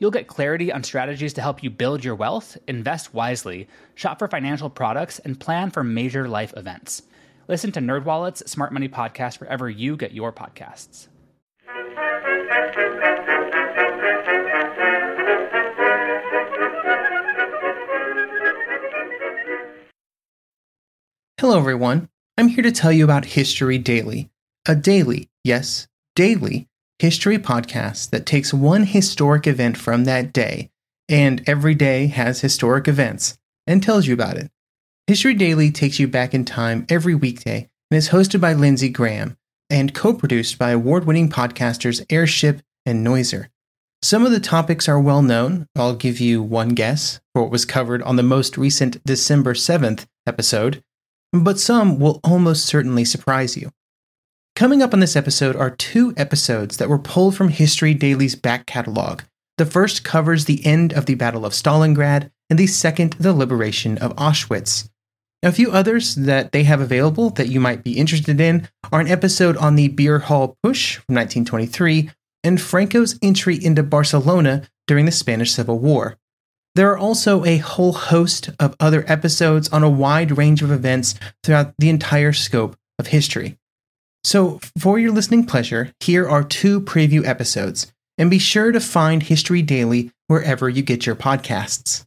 You'll get clarity on strategies to help you build your wealth, invest wisely, shop for financial products, and plan for major life events. Listen to NerdWallet's Smart Money Podcast wherever you get your podcasts. Hello, everyone. I'm here to tell you about History Daily, a daily, yes, daily history podcast that takes one historic event from that day, and every day has historic events, and tells you about it. History Daily takes you back in time every weekday and is hosted by Lindsey Graham and co produced by award winning podcasters Airship and Noiser. Some of the topics are well known. I'll give you one guess for what was covered on the most recent December 7th episode, but some will almost certainly surprise you. Coming up on this episode are two episodes that were pulled from History Daily's back catalog. The first covers the end of the Battle of Stalingrad, and the second, the liberation of Auschwitz. A few others that they have available that you might be interested in are an episode on the Beer Hall Putsch from 1923 and Franco's entry into Barcelona during the Spanish Civil War. There are also a whole host of other episodes on a wide range of events throughout the entire scope of history. So, for your listening pleasure, here are two preview episodes, and be sure to find History Daily wherever you get your podcasts.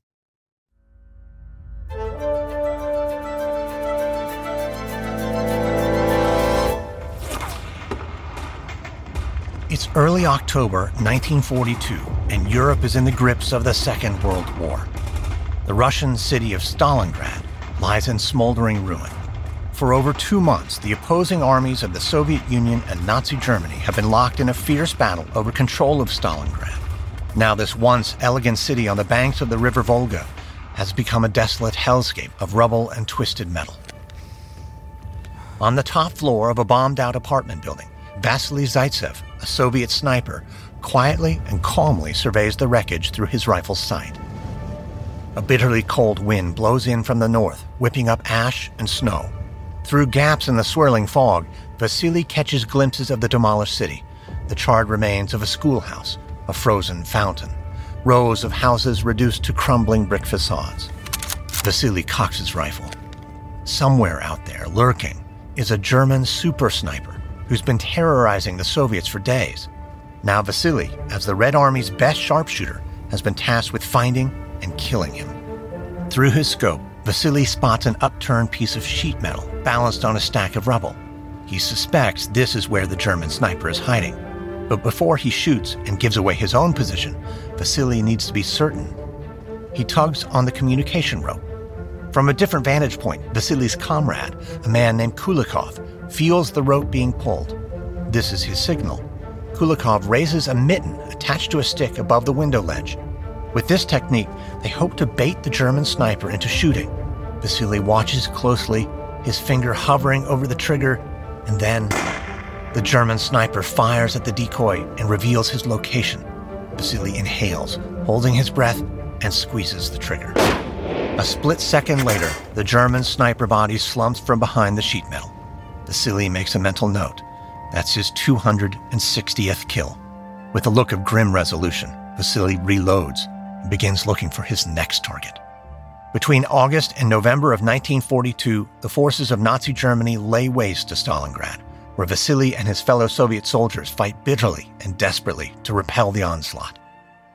It's early October 1942, and Europe is in the grips of the Second World War. The Russian city of Stalingrad lies in smoldering ruin. For over two months, the opposing armies of the Soviet Union and Nazi Germany have been locked in a fierce battle over control of Stalingrad. Now, this once elegant city on the banks of the River Volga has become a desolate hellscape of rubble and twisted metal. On the top floor of a bombed out apartment building, Vasily Zaitsev, a Soviet sniper, quietly and calmly surveys the wreckage through his rifle's sight. A bitterly cold wind blows in from the north, whipping up ash and snow. Through gaps in the swirling fog, Vasily catches glimpses of the demolished city, the charred remains of a schoolhouse, a frozen fountain, rows of houses reduced to crumbling brick facades. Vasily cocks his rifle. Somewhere out there, lurking, is a German super sniper who's been terrorizing the Soviets for days. Now, Vasily, as the Red Army's best sharpshooter, has been tasked with finding and killing him. Through his scope, Vasily spots an upturned piece of sheet metal balanced on a stack of rubble. He suspects this is where the German sniper is hiding. But before he shoots and gives away his own position, Vasily needs to be certain. He tugs on the communication rope. From a different vantage point, Vasily's comrade, a man named Kulikov, feels the rope being pulled. This is his signal. Kulikov raises a mitten attached to a stick above the window ledge. With this technique, they hope to bait the German sniper into shooting. Vasily watches closely, his finger hovering over the trigger, and then the German sniper fires at the decoy and reveals his location. Vasily inhales, holding his breath, and squeezes the trigger. A split second later, the German sniper body slumps from behind the sheet metal. Vasily makes a mental note. That's his 260th kill. With a look of grim resolution, Vasily reloads and begins looking for his next target. Between August and November of 1942, the forces of Nazi Germany lay waste to Stalingrad, where Vasily and his fellow Soviet soldiers fight bitterly and desperately to repel the onslaught.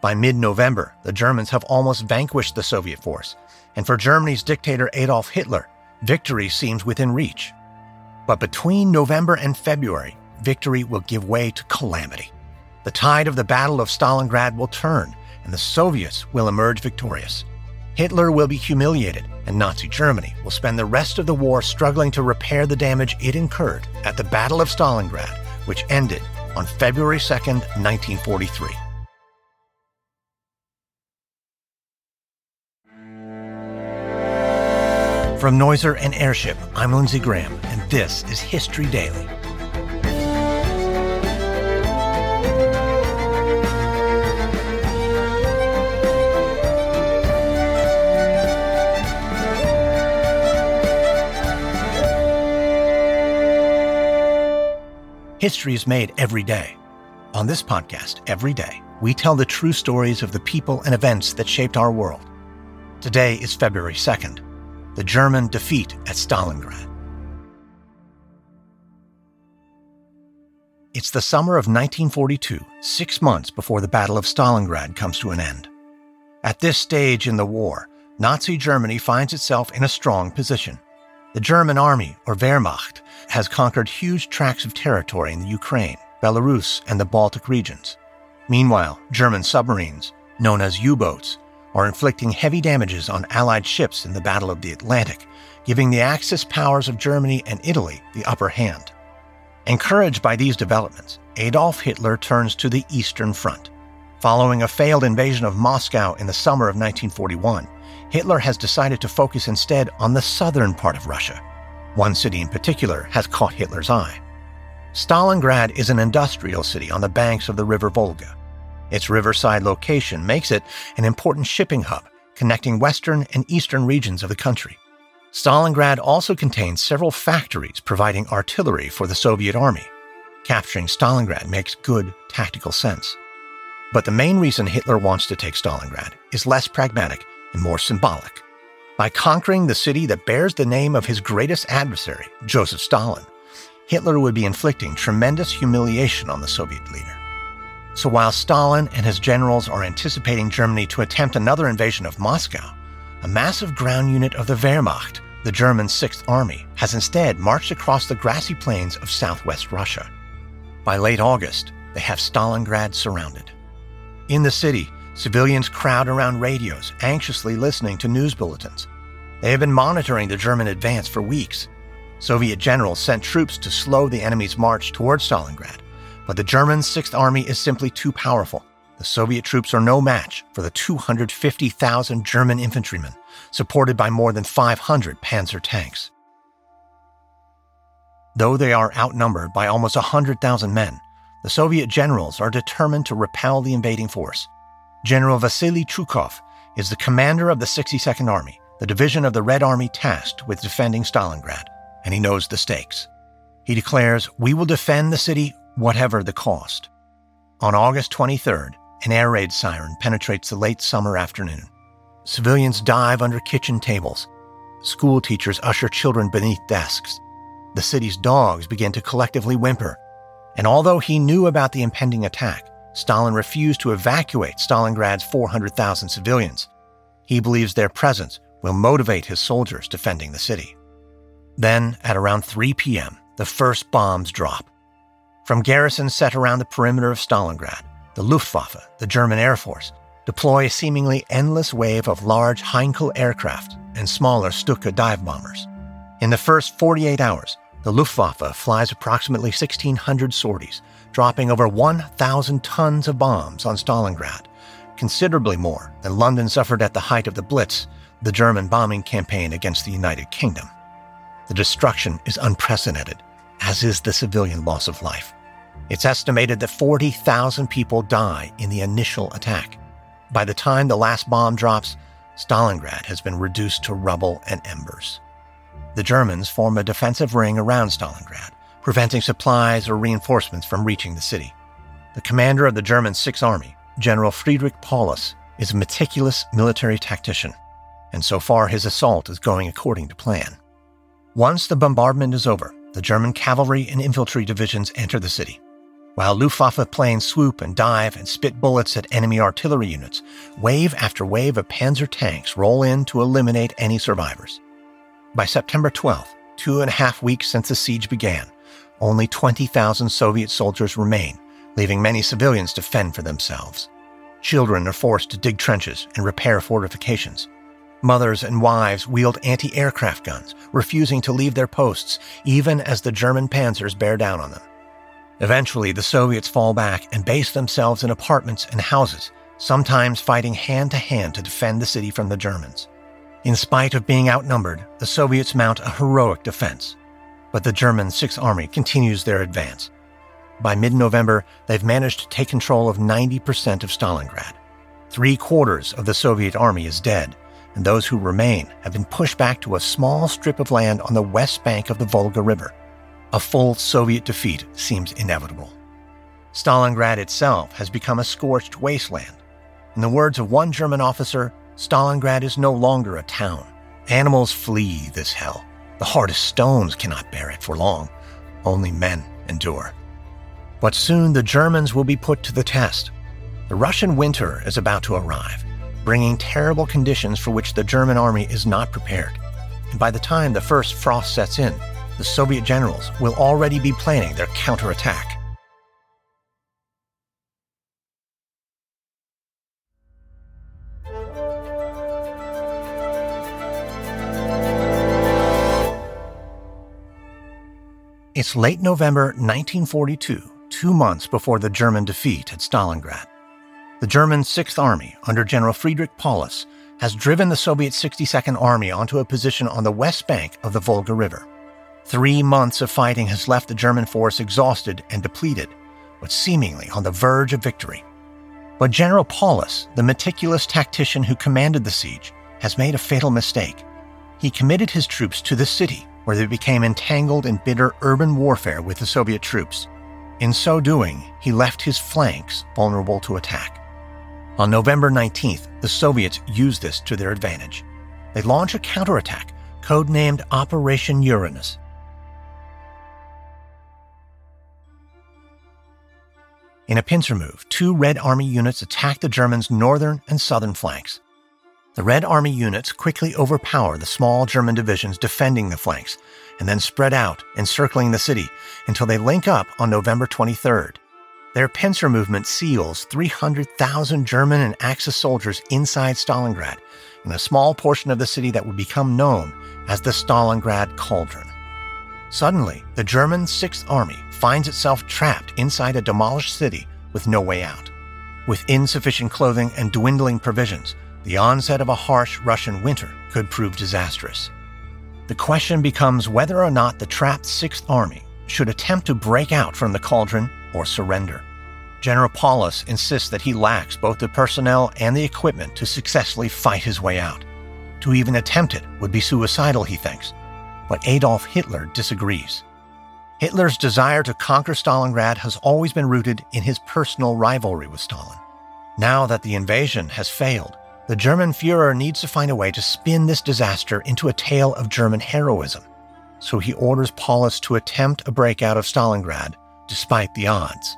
By mid November, the Germans have almost vanquished the Soviet force, and for Germany's dictator Adolf Hitler, victory seems within reach. But between November and February, victory will give way to calamity. The tide of the Battle of Stalingrad will turn, and the Soviets will emerge victorious. Hitler will be humiliated, and Nazi Germany will spend the rest of the war struggling to repair the damage it incurred at the Battle of Stalingrad, which ended on February 2, 1943. From Noiser and Airship, I'm Lindsey Graham, and this is History Daily. History is made every day. On this podcast, every day, we tell the true stories of the people and events that shaped our world. Today is February 2nd, the German defeat at Stalingrad. It's the summer of 1942, six months before the Battle of Stalingrad comes to an end. At this stage in the war, Nazi Germany finds itself in a strong position. The German army, or Wehrmacht, has conquered huge tracts of territory in the Ukraine, Belarus, and the Baltic regions. Meanwhile, German submarines, known as U boats, are inflicting heavy damages on Allied ships in the Battle of the Atlantic, giving the Axis powers of Germany and Italy the upper hand. Encouraged by these developments, Adolf Hitler turns to the Eastern Front. Following a failed invasion of Moscow in the summer of 1941, Hitler has decided to focus instead on the southern part of Russia. One city in particular has caught Hitler's eye. Stalingrad is an industrial city on the banks of the River Volga. Its riverside location makes it an important shipping hub connecting western and eastern regions of the country. Stalingrad also contains several factories providing artillery for the Soviet army. Capturing Stalingrad makes good tactical sense. But the main reason Hitler wants to take Stalingrad is less pragmatic and more symbolic. By conquering the city that bears the name of his greatest adversary, Joseph Stalin, Hitler would be inflicting tremendous humiliation on the Soviet leader. So while Stalin and his generals are anticipating Germany to attempt another invasion of Moscow, a massive ground unit of the Wehrmacht, the German Sixth Army, has instead marched across the grassy plains of southwest Russia. By late August, they have Stalingrad surrounded. In the city, Civilians crowd around radios, anxiously listening to news bulletins. They have been monitoring the German advance for weeks. Soviet generals sent troops to slow the enemy's march towards Stalingrad, but the German Sixth Army is simply too powerful. The Soviet troops are no match for the 250,000 German infantrymen, supported by more than 500 panzer tanks. Though they are outnumbered by almost 100,000 men, the Soviet generals are determined to repel the invading force. General Vasily Chuikov is the commander of the 62nd Army, the division of the Red Army tasked with defending Stalingrad, and he knows the stakes. He declares, We will defend the city whatever the cost. On August 23rd, an air raid siren penetrates the late summer afternoon. Civilians dive under kitchen tables. School teachers usher children beneath desks. The city's dogs begin to collectively whimper. And although he knew about the impending attack, Stalin refused to evacuate Stalingrad's 400,000 civilians. He believes their presence will motivate his soldiers defending the city. Then, at around 3 p.m., the first bombs drop. From garrisons set around the perimeter of Stalingrad, the Luftwaffe, the German Air Force, deploy a seemingly endless wave of large Heinkel aircraft and smaller Stuka dive bombers. In the first 48 hours, the Luftwaffe flies approximately 1,600 sorties, dropping over 1,000 tons of bombs on Stalingrad, considerably more than London suffered at the height of the Blitz, the German bombing campaign against the United Kingdom. The destruction is unprecedented, as is the civilian loss of life. It's estimated that 40,000 people die in the initial attack. By the time the last bomb drops, Stalingrad has been reduced to rubble and embers. The Germans form a defensive ring around Stalingrad, preventing supplies or reinforcements from reaching the city. The commander of the German Sixth Army, General Friedrich Paulus, is a meticulous military tactician, and so far his assault is going according to plan. Once the bombardment is over, the German cavalry and infantry divisions enter the city. While Luftwaffe planes swoop and dive and spit bullets at enemy artillery units, wave after wave of Panzer tanks roll in to eliminate any survivors. By September 12th, two and a half weeks since the siege began, only 20,000 Soviet soldiers remain, leaving many civilians to fend for themselves. Children are forced to dig trenches and repair fortifications. Mothers and wives wield anti aircraft guns, refusing to leave their posts even as the German panzers bear down on them. Eventually, the Soviets fall back and base themselves in apartments and houses, sometimes fighting hand to hand to defend the city from the Germans. In spite of being outnumbered, the Soviets mount a heroic defense. But the German Sixth Army continues their advance. By mid November, they've managed to take control of 90% of Stalingrad. Three quarters of the Soviet army is dead, and those who remain have been pushed back to a small strip of land on the west bank of the Volga River. A full Soviet defeat seems inevitable. Stalingrad itself has become a scorched wasteland. In the words of one German officer, Stalingrad is no longer a town. Animals flee this hell. The hardest stones cannot bear it for long. Only men endure. But soon the Germans will be put to the test. The Russian winter is about to arrive, bringing terrible conditions for which the German army is not prepared. And by the time the first frost sets in, the Soviet generals will already be planning their counterattack. It's late November 1942 two months before the German defeat at Stalingrad. The German Sixth Army, under General Friedrich Paulus, has driven the Soviet 62nd Army onto a position on the west bank of the Volga River. Three months of fighting has left the German force exhausted and depleted, but seemingly on the verge of victory. But General Paulus, the meticulous tactician who commanded the siege, has made a fatal mistake. He committed his troops to the city, where they became entangled in bitter urban warfare with the Soviet troops. In so doing, he left his flanks vulnerable to attack. On November 19th, the Soviets used this to their advantage. They launch a counterattack, codenamed Operation Uranus. In a pincer move, two Red Army units attack the Germans' northern and southern flanks. The Red Army units quickly overpower the small German divisions defending the flanks and then spread out, encircling the city until they link up on November 23rd. Their pincer movement seals 300,000 German and Axis soldiers inside Stalingrad in a small portion of the city that would become known as the Stalingrad Cauldron. Suddenly, the German Sixth Army finds itself trapped inside a demolished city with no way out. With insufficient clothing and dwindling provisions, the onset of a harsh Russian winter could prove disastrous. The question becomes whether or not the trapped Sixth Army should attempt to break out from the cauldron or surrender. General Paulus insists that he lacks both the personnel and the equipment to successfully fight his way out. To even attempt it would be suicidal, he thinks. But Adolf Hitler disagrees. Hitler's desire to conquer Stalingrad has always been rooted in his personal rivalry with Stalin. Now that the invasion has failed, the German Fuhrer needs to find a way to spin this disaster into a tale of German heroism. So he orders Paulus to attempt a breakout of Stalingrad, despite the odds.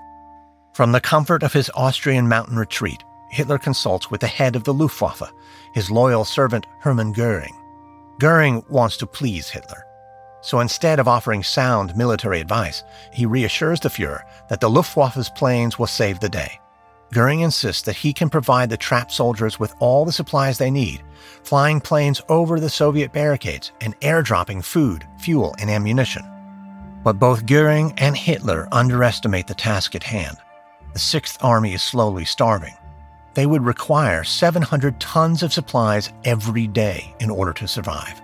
From the comfort of his Austrian mountain retreat, Hitler consults with the head of the Luftwaffe, his loyal servant Hermann Goering. Goering wants to please Hitler. So instead of offering sound military advice, he reassures the Fuhrer that the Luftwaffe's planes will save the day. Goering insists that he can provide the trapped soldiers with all the supplies they need, flying planes over the Soviet barricades and airdropping food, fuel, and ammunition. But both Goering and Hitler underestimate the task at hand. The Sixth Army is slowly starving. They would require 700 tons of supplies every day in order to survive.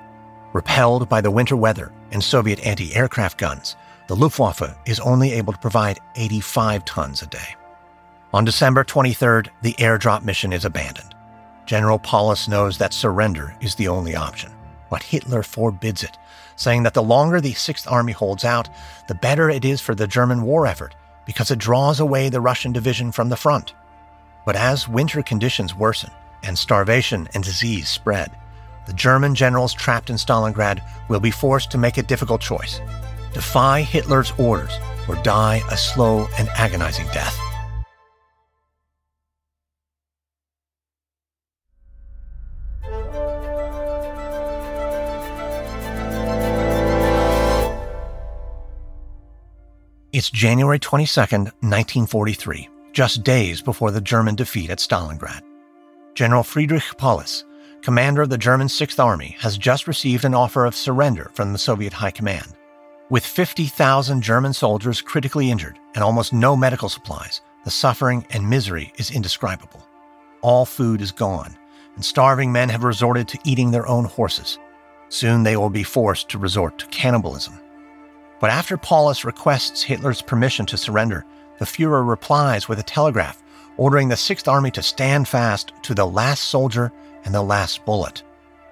Repelled by the winter weather and Soviet anti aircraft guns, the Luftwaffe is only able to provide 85 tons a day. On December 23rd, the airdrop mission is abandoned. General Paulus knows that surrender is the only option, but Hitler forbids it, saying that the longer the Sixth Army holds out, the better it is for the German war effort because it draws away the Russian division from the front. But as winter conditions worsen and starvation and disease spread, the German generals trapped in Stalingrad will be forced to make a difficult choice defy Hitler's orders or die a slow and agonizing death. It's January 22, 1943, just days before the German defeat at Stalingrad. General Friedrich Paulus, commander of the German Sixth Army, has just received an offer of surrender from the Soviet High Command. With 50,000 German soldiers critically injured and almost no medical supplies, the suffering and misery is indescribable. All food is gone, and starving men have resorted to eating their own horses. Soon they will be forced to resort to cannibalism. But after Paulus requests Hitler's permission to surrender, the Fuhrer replies with a telegraph ordering the Sixth Army to stand fast to the last soldier and the last bullet.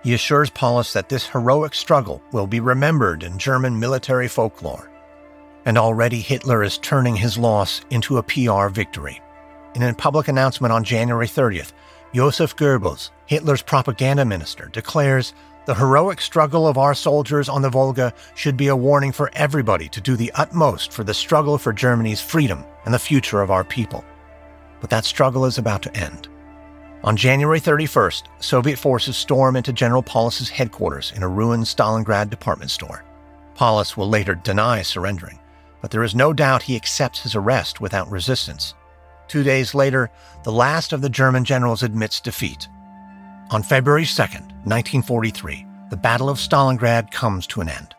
He assures Paulus that this heroic struggle will be remembered in German military folklore. And already Hitler is turning his loss into a PR victory. In a public announcement on January 30th, Joseph Goebbels, Hitler's propaganda minister, declares the heroic struggle of our soldiers on the Volga should be a warning for everybody to do the utmost for the struggle for Germany's freedom and the future of our people. But that struggle is about to end. On January 31st, Soviet forces storm into General Paulus's headquarters in a ruined Stalingrad department store. Paulus will later deny surrendering, but there is no doubt he accepts his arrest without resistance. Two days later, the last of the German generals admits defeat on February 2nd, 1943, the Battle of Stalingrad comes to an end.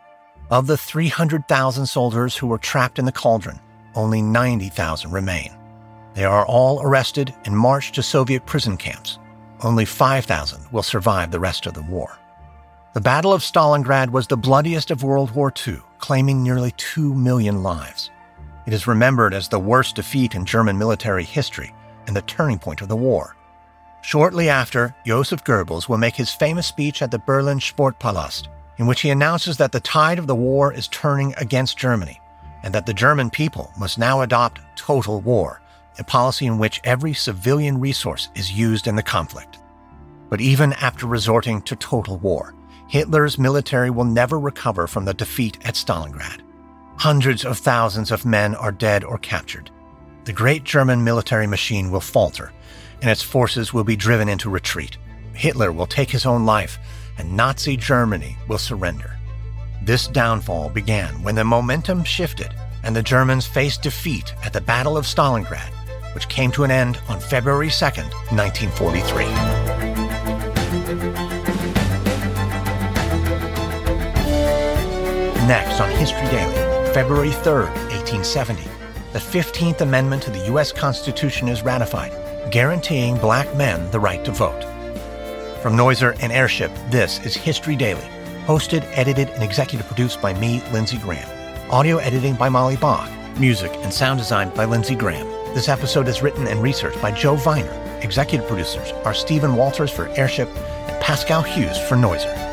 Of the 300,000 soldiers who were trapped in the cauldron, only 90,000 remain. They are all arrested and marched to Soviet prison camps. Only 5,000 will survive the rest of the war. The Battle of Stalingrad was the bloodiest of World War II, claiming nearly 2 million lives. It is remembered as the worst defeat in German military history and the turning point of the war. Shortly after, Joseph Goebbels will make his famous speech at the Berlin Sportpalast, in which he announces that the tide of the war is turning against Germany, and that the German people must now adopt total war, a policy in which every civilian resource is used in the conflict. But even after resorting to total war, Hitler's military will never recover from the defeat at Stalingrad. Hundreds of thousands of men are dead or captured. The great German military machine will falter and its forces will be driven into retreat. Hitler will take his own life, and Nazi Germany will surrender. This downfall began when the momentum shifted and the Germans faced defeat at the Battle of Stalingrad, which came to an end on February 2, 1943. Next on History Daily, February 3, 1870, the 15th Amendment to the U.S. Constitution is ratified guaranteeing black men the right to vote. From Noiser and Airship, this is History Daily, hosted, edited, and executive produced by me, Lindsey Graham. Audio editing by Molly Bach. Music and sound design by Lindsey Graham. This episode is written and researched by Joe Viner. Executive producers are Stephen Walters for Airship and Pascal Hughes for Noiser.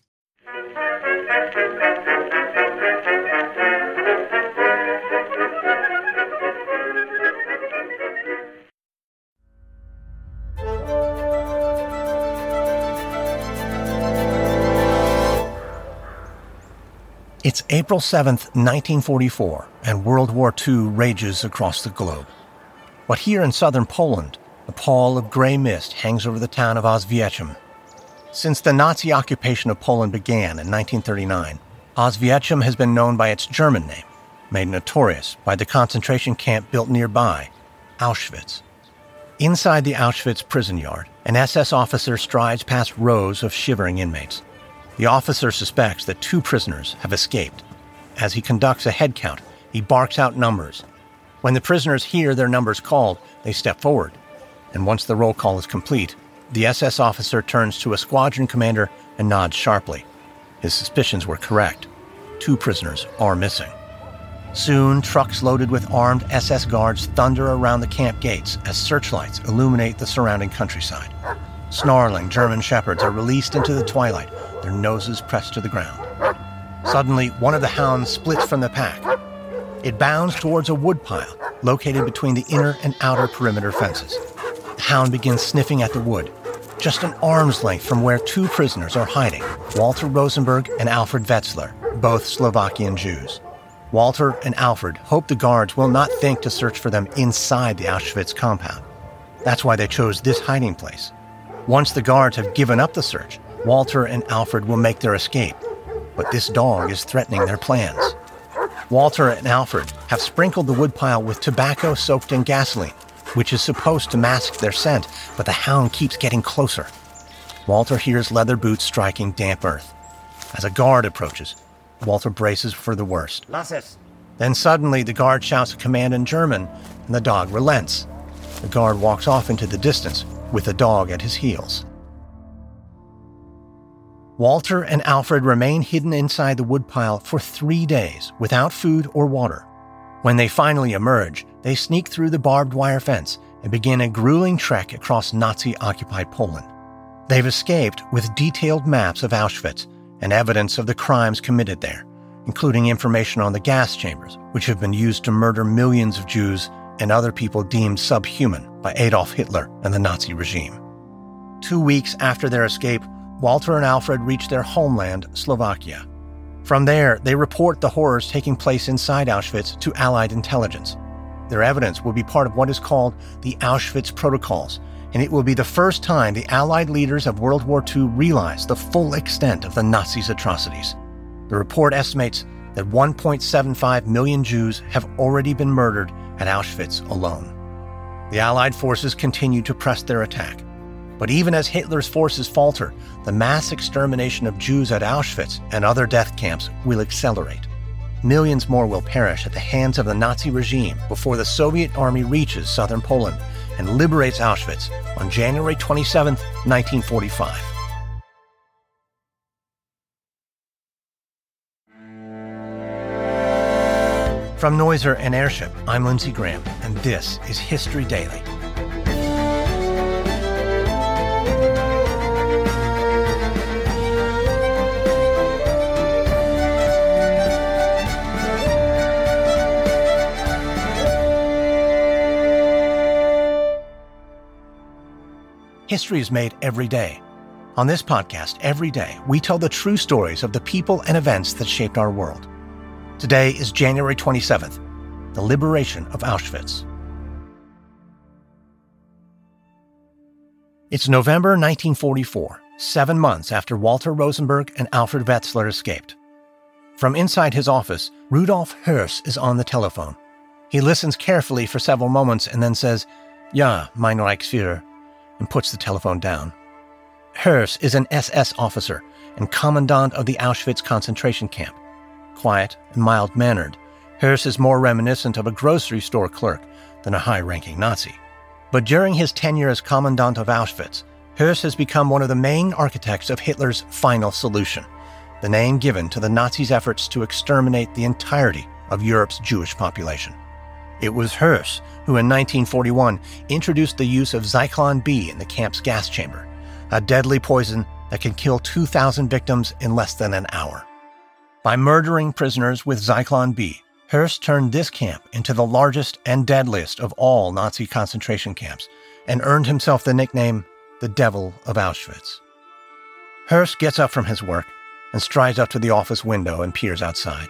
It's April 7th, 1944, and World War II rages across the globe. But here in southern Poland, a pall of gray mist hangs over the town of Oswiecim. Since the Nazi occupation of Poland began in 1939, Oswiecim has been known by its German name, made notorious by the concentration camp built nearby, Auschwitz. Inside the Auschwitz prison yard, an SS officer strides past rows of shivering inmates. The officer suspects that two prisoners have escaped. As he conducts a head count, he barks out numbers. When the prisoners hear their numbers called, they step forward. And once the roll call is complete, the SS officer turns to a squadron commander and nods sharply. His suspicions were correct. Two prisoners are missing. Soon, trucks loaded with armed SS guards thunder around the camp gates as searchlights illuminate the surrounding countryside. Snarling German shepherds are released into the twilight, their noses pressed to the ground. Suddenly, one of the hounds splits from the pack. It bounds towards a woodpile located between the inner and outer perimeter fences. The hound begins sniffing at the wood, just an arm's length from where two prisoners are hiding Walter Rosenberg and Alfred Wetzler, both Slovakian Jews. Walter and Alfred hope the guards will not think to search for them inside the Auschwitz compound. That's why they chose this hiding place. Once the guards have given up the search, Walter and Alfred will make their escape. But this dog is threatening their plans. Walter and Alfred have sprinkled the woodpile with tobacco soaked in gasoline which is supposed to mask their scent, but the hound keeps getting closer. Walter hears leather boots striking damp earth. As a guard approaches, Walter braces for the worst. Then suddenly the guard shouts a command in German, and the dog relents. The guard walks off into the distance with the dog at his heels. Walter and Alfred remain hidden inside the woodpile for three days without food or water. When they finally emerge, they sneak through the barbed wire fence and begin a grueling trek across Nazi occupied Poland. They've escaped with detailed maps of Auschwitz and evidence of the crimes committed there, including information on the gas chambers, which have been used to murder millions of Jews and other people deemed subhuman by Adolf Hitler and the Nazi regime. Two weeks after their escape, Walter and Alfred reach their homeland, Slovakia. From there, they report the horrors taking place inside Auschwitz to Allied intelligence. Their evidence will be part of what is called the Auschwitz Protocols, and it will be the first time the Allied leaders of World War II realize the full extent of the Nazis' atrocities. The report estimates that 1.75 million Jews have already been murdered at Auschwitz alone. The Allied forces continue to press their attack. But even as Hitler's forces falter, the mass extermination of Jews at Auschwitz and other death camps will accelerate. Millions more will perish at the hands of the Nazi regime before the Soviet army reaches southern Poland and liberates Auschwitz on January 27, 1945. From Noiser and Airship, I'm Lindsey Graham, and this is History Daily. History is made every day. On this podcast, every day, we tell the true stories of the people and events that shaped our world. Today is January 27th, the liberation of Auschwitz. It's November 1944, seven months after Walter Rosenberg and Alfred Wetzler escaped. From inside his office, Rudolf Höss is on the telephone. He listens carefully for several moments and then says, Ja, mein Reichsführer, and puts the telephone down. Höss is an SS officer and commandant of the Auschwitz concentration camp. Quiet and mild mannered, Höss is more reminiscent of a grocery store clerk than a high ranking Nazi. But during his tenure as commandant of Auschwitz, Höss has become one of the main architects of Hitler's final solution, the name given to the Nazis' efforts to exterminate the entirety of Europe's Jewish population. It was Höss who in 1941 introduced the use of Zyklon B in the camp's gas chamber, a deadly poison that can kill 2,000 victims in less than an hour. By murdering prisoners with Zyklon B, Höss turned this camp into the largest and deadliest of all Nazi concentration camps and earned himself the nickname the Devil of Auschwitz. Höss gets up from his work and strides up to the office window and peers outside.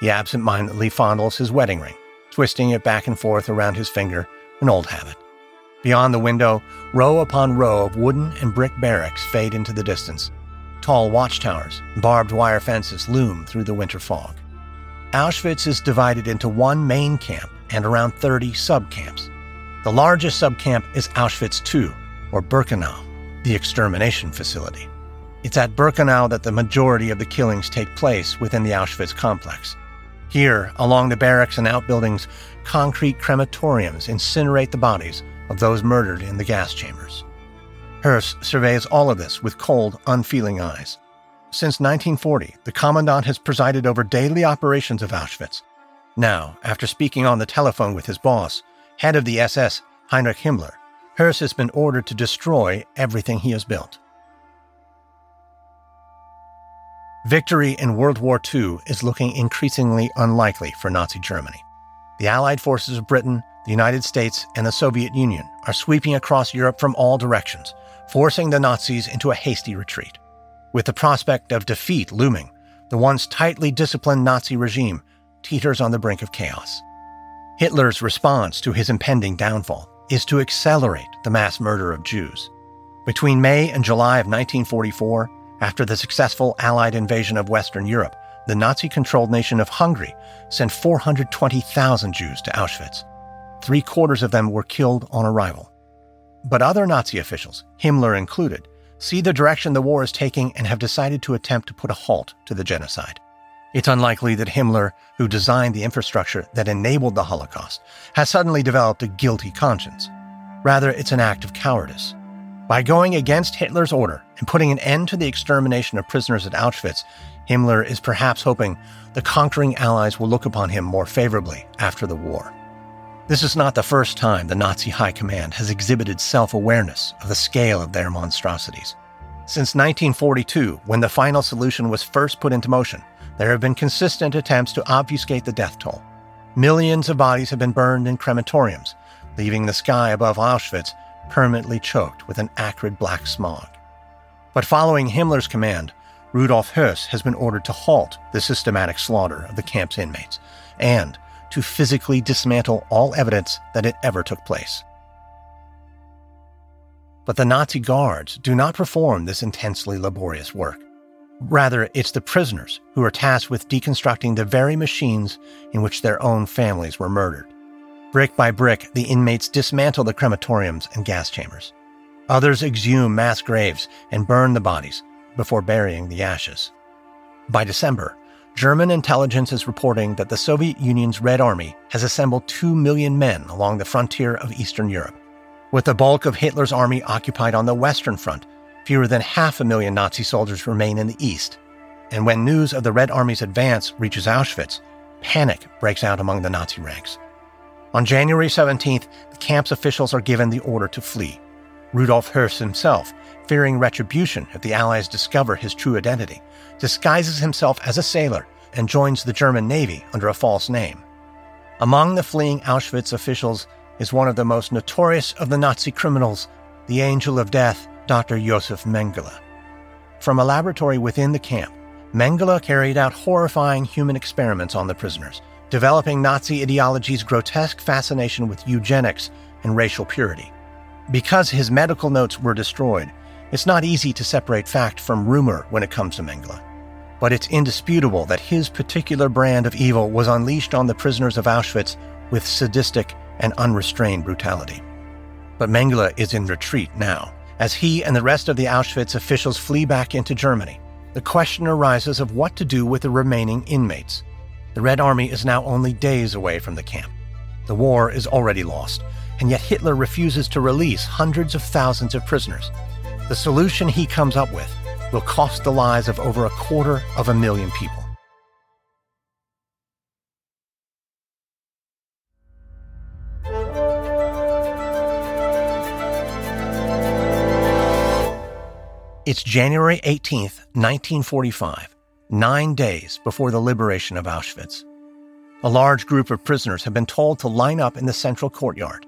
He absent mindedly fondles his wedding ring twisting it back and forth around his finger, an old habit. Beyond the window, row upon row of wooden and brick barracks fade into the distance. Tall watchtowers, barbed wire fences loom through the winter fog. Auschwitz is divided into one main camp and around 30 subcamps. The largest subcamp is Auschwitz II, or Birkenau, the extermination facility. It's at Birkenau that the majority of the killings take place within the Auschwitz complex. Here, along the barracks and outbuildings, concrete crematoriums incinerate the bodies of those murdered in the gas chambers. Höss surveys all of this with cold, unfeeling eyes. Since 1940, the Commandant has presided over daily operations of Auschwitz. Now, after speaking on the telephone with his boss, head of the SS, Heinrich Himmler, Höss has been ordered to destroy everything he has built. Victory in World War II is looking increasingly unlikely for Nazi Germany. The Allied forces of Britain, the United States, and the Soviet Union are sweeping across Europe from all directions, forcing the Nazis into a hasty retreat. With the prospect of defeat looming, the once tightly disciplined Nazi regime teeters on the brink of chaos. Hitler's response to his impending downfall is to accelerate the mass murder of Jews. Between May and July of 1944, after the successful Allied invasion of Western Europe, the Nazi controlled nation of Hungary sent 420,000 Jews to Auschwitz. Three quarters of them were killed on arrival. But other Nazi officials, Himmler included, see the direction the war is taking and have decided to attempt to put a halt to the genocide. It's unlikely that Himmler, who designed the infrastructure that enabled the Holocaust, has suddenly developed a guilty conscience. Rather, it's an act of cowardice. By going against Hitler's order and putting an end to the extermination of prisoners at Auschwitz, Himmler is perhaps hoping the conquering Allies will look upon him more favorably after the war. This is not the first time the Nazi High Command has exhibited self awareness of the scale of their monstrosities. Since 1942, when the final solution was first put into motion, there have been consistent attempts to obfuscate the death toll. Millions of bodies have been burned in crematoriums, leaving the sky above Auschwitz permanently choked with an acrid black smog. But following Himmler's command, Rudolf Höss has been ordered to halt the systematic slaughter of the camp's inmates and to physically dismantle all evidence that it ever took place. But the Nazi guards do not perform this intensely laborious work. Rather, it's the prisoners who are tasked with deconstructing the very machines in which their own families were murdered. Brick by brick, the inmates dismantle the crematoriums and gas chambers. Others exhume mass graves and burn the bodies before burying the ashes. By December, German intelligence is reporting that the Soviet Union's Red Army has assembled 2 million men along the frontier of Eastern Europe. With the bulk of Hitler's army occupied on the Western Front, fewer than half a million Nazi soldiers remain in the East. And when news of the Red Army's advance reaches Auschwitz, panic breaks out among the Nazi ranks. On January 17th, the camp's officials are given the order to flee. Rudolf Höss himself, fearing retribution if the Allies discover his true identity, disguises himself as a sailor and joins the German Navy under a false name. Among the fleeing Auschwitz officials is one of the most notorious of the Nazi criminals, the Angel of Death, Dr. Josef Mengele. From a laboratory within the camp, Mengele carried out horrifying human experiments on the prisoners, developing Nazi ideology's grotesque fascination with eugenics and racial purity. Because his medical notes were destroyed, it's not easy to separate fact from rumor when it comes to Mengele but it's indisputable that his particular brand of evil was unleashed on the prisoners of Auschwitz with sadistic and unrestrained brutality. But Mengele is in retreat now. As he and the rest of the Auschwitz officials flee back into Germany, the question arises of what to do with the remaining inmates. The Red Army is now only days away from the camp. The war is already lost, and yet Hitler refuses to release hundreds of thousands of prisoners. The solution he comes up with will cost the lives of over a quarter of a million people. It's January 18th, 1945, nine days before the liberation of Auschwitz. A large group of prisoners have been told to line up in the central courtyard.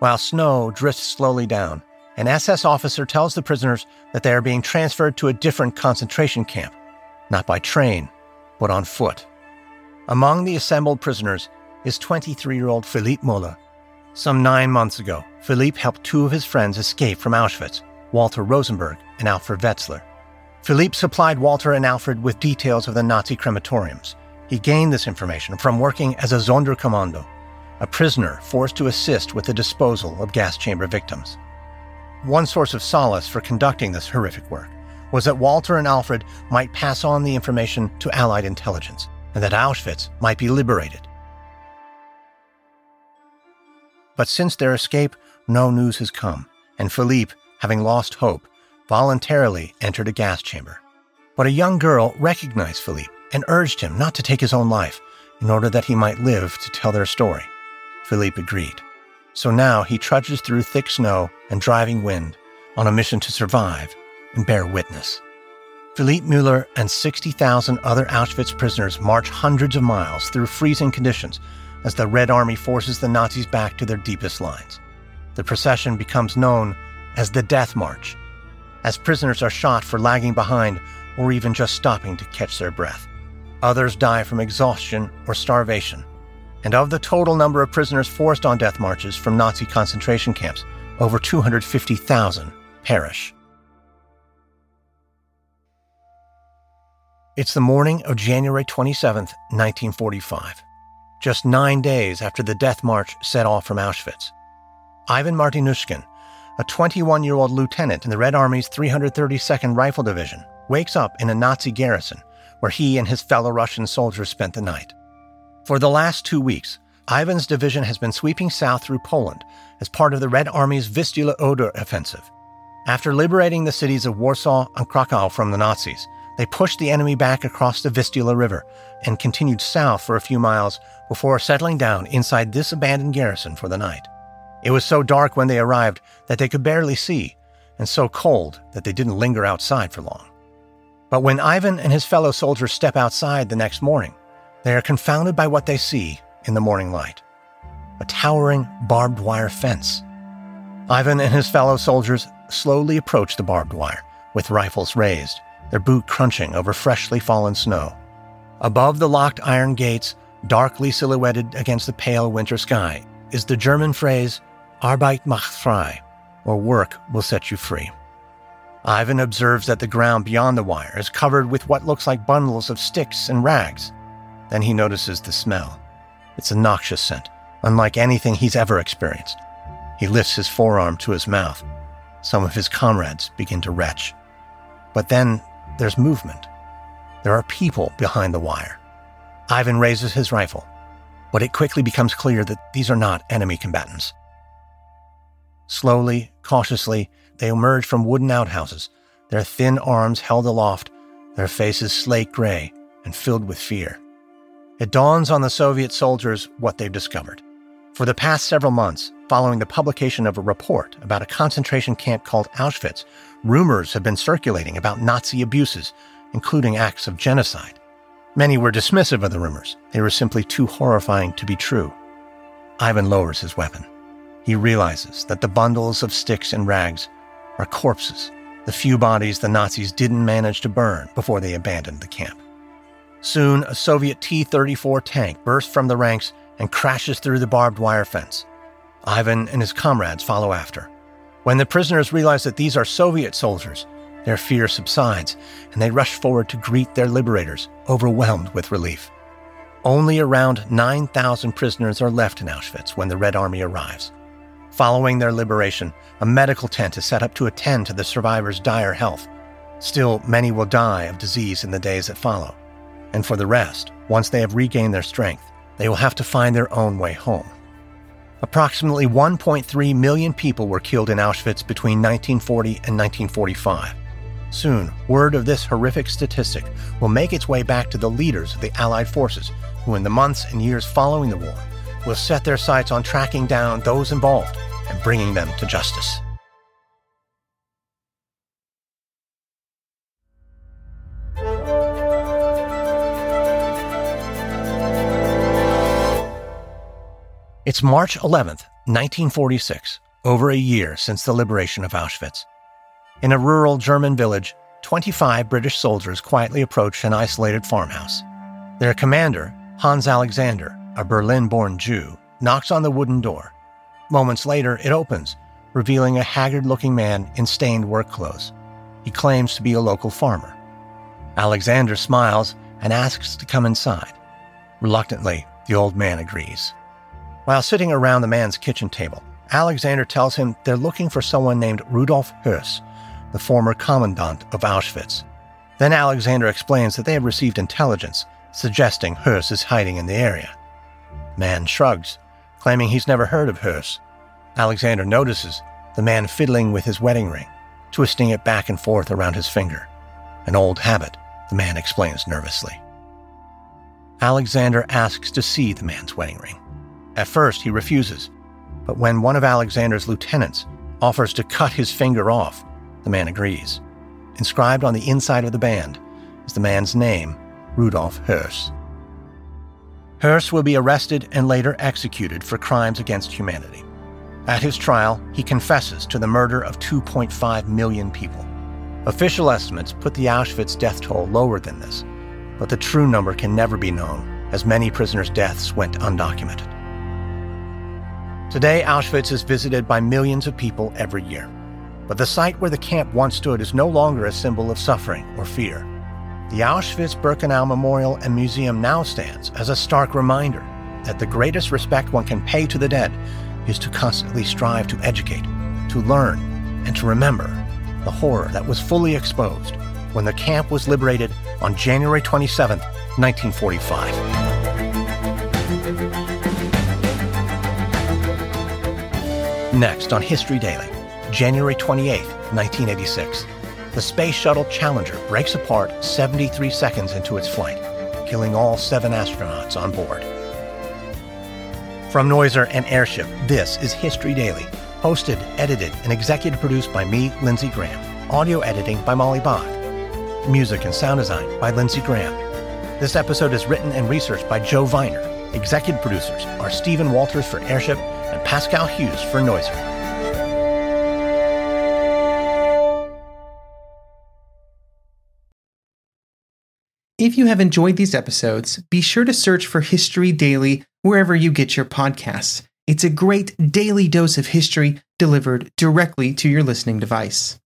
While snow drifts slowly down, an SS officer tells the prisoners that they are being transferred to a different concentration camp, not by train, but on foot. Among the assembled prisoners is 23 year old Philippe Müller. Some nine months ago, Philippe helped two of his friends escape from Auschwitz, Walter Rosenberg and Alfred Wetzler. Philippe supplied Walter and Alfred with details of the Nazi crematoriums, He gained this information from working as a Sonderkommando, a prisoner forced to assist with the disposal of gas chamber victims. One source of solace for conducting this horrific work was that Walter and Alfred might pass on the information to Allied intelligence and that Auschwitz might be liberated. But since their escape, no news has come, and Philippe, having lost hope, voluntarily entered a gas chamber. But a young girl recognized Philippe and urged him not to take his own life in order that he might live to tell their story. Philippe agreed. So now he trudges through thick snow and driving wind on a mission to survive and bear witness. Philippe Müller and 60,000 other Auschwitz prisoners march hundreds of miles through freezing conditions as the Red Army forces the Nazis back to their deepest lines. The procession becomes known as the Death March, as prisoners are shot for lagging behind or even just stopping to catch their breath. Others die from exhaustion or starvation. And of the total number of prisoners forced on death marches from Nazi concentration camps, over 250,000 perish. It's the morning of January 27, 1945, just nine days after the death march set off from Auschwitz. Ivan Martynushkin, a 21 year old lieutenant in the Red Army's 332nd Rifle Division, wakes up in a Nazi garrison where he and his fellow Russian soldiers spent the night. For the last two weeks, Ivan's division has been sweeping south through Poland as part of the Red Army's Vistula Oder offensive. After liberating the cities of Warsaw and Krakow from the Nazis, they pushed the enemy back across the Vistula River and continued south for a few miles before settling down inside this abandoned garrison for the night. It was so dark when they arrived that they could barely see, and so cold that they didn't linger outside for long. But when Ivan and his fellow soldiers step outside the next morning, they are confounded by what they see in the morning light a towering barbed wire fence. Ivan and his fellow soldiers slowly approach the barbed wire, with rifles raised, their boot crunching over freshly fallen snow. Above the locked iron gates, darkly silhouetted against the pale winter sky, is the German phrase Arbeit macht frei, or work will set you free. Ivan observes that the ground beyond the wire is covered with what looks like bundles of sticks and rags. Then he notices the smell. It's a noxious scent, unlike anything he's ever experienced. He lifts his forearm to his mouth. Some of his comrades begin to retch. But then there's movement. There are people behind the wire. Ivan raises his rifle, but it quickly becomes clear that these are not enemy combatants. Slowly, cautiously, they emerge from wooden outhouses, their thin arms held aloft, their faces slate gray and filled with fear. It dawns on the Soviet soldiers what they've discovered. For the past several months, following the publication of a report about a concentration camp called Auschwitz, rumors have been circulating about Nazi abuses, including acts of genocide. Many were dismissive of the rumors. They were simply too horrifying to be true. Ivan lowers his weapon. He realizes that the bundles of sticks and rags are corpses, the few bodies the Nazis didn't manage to burn before they abandoned the camp. Soon, a Soviet T 34 tank bursts from the ranks and crashes through the barbed wire fence. Ivan and his comrades follow after. When the prisoners realize that these are Soviet soldiers, their fear subsides and they rush forward to greet their liberators, overwhelmed with relief. Only around 9,000 prisoners are left in Auschwitz when the Red Army arrives. Following their liberation, a medical tent is set up to attend to the survivors' dire health. Still, many will die of disease in the days that follow. And for the rest, once they have regained their strength, they will have to find their own way home. Approximately 1.3 million people were killed in Auschwitz between 1940 and 1945. Soon, word of this horrific statistic will make its way back to the leaders of the Allied forces, who, in the months and years following the war, will set their sights on tracking down those involved and bringing them to justice. It's March 11th, 1946, over a year since the liberation of Auschwitz. In a rural German village, 25 British soldiers quietly approach an isolated farmhouse. Their commander, Hans Alexander, a Berlin born Jew, knocks on the wooden door. Moments later, it opens, revealing a haggard looking man in stained work clothes. He claims to be a local farmer. Alexander smiles and asks to come inside. Reluctantly, the old man agrees. While sitting around the man's kitchen table, Alexander tells him they're looking for someone named Rudolf Höss, the former commandant of Auschwitz. Then Alexander explains that they have received intelligence suggesting Höss is hiding in the area. Man shrugs, claiming he's never heard of Höss. Alexander notices the man fiddling with his wedding ring, twisting it back and forth around his finger. An old habit, the man explains nervously. Alexander asks to see the man's wedding ring. At first, he refuses, but when one of Alexander's lieutenants offers to cut his finger off, the man agrees. Inscribed on the inside of the band is the man's name, Rudolf Höss. Höss will be arrested and later executed for crimes against humanity. At his trial, he confesses to the murder of 2.5 million people. Official estimates put the Auschwitz death toll lower than this, but the true number can never be known, as many prisoners' deaths went undocumented. Today, Auschwitz is visited by millions of people every year. But the site where the camp once stood is no longer a symbol of suffering or fear. The Auschwitz Birkenau Memorial and Museum now stands as a stark reminder that the greatest respect one can pay to the dead is to constantly strive to educate, to learn, and to remember the horror that was fully exposed when the camp was liberated on January 27, 1945. Next on History Daily, January 28, 1986. The Space Shuttle Challenger breaks apart 73 seconds into its flight, killing all seven astronauts on board. From Noiser and Airship, this is History Daily, hosted, edited, and executive produced by me, Lindsey Graham. Audio editing by Molly Bach. Music and sound design by Lindsey Graham. This episode is written and researched by Joe Viner. Executive producers are Stephen Walters for Airship Pascal Hughes for Noiser. If you have enjoyed these episodes, be sure to search for History Daily wherever you get your podcasts. It's a great daily dose of history delivered directly to your listening device.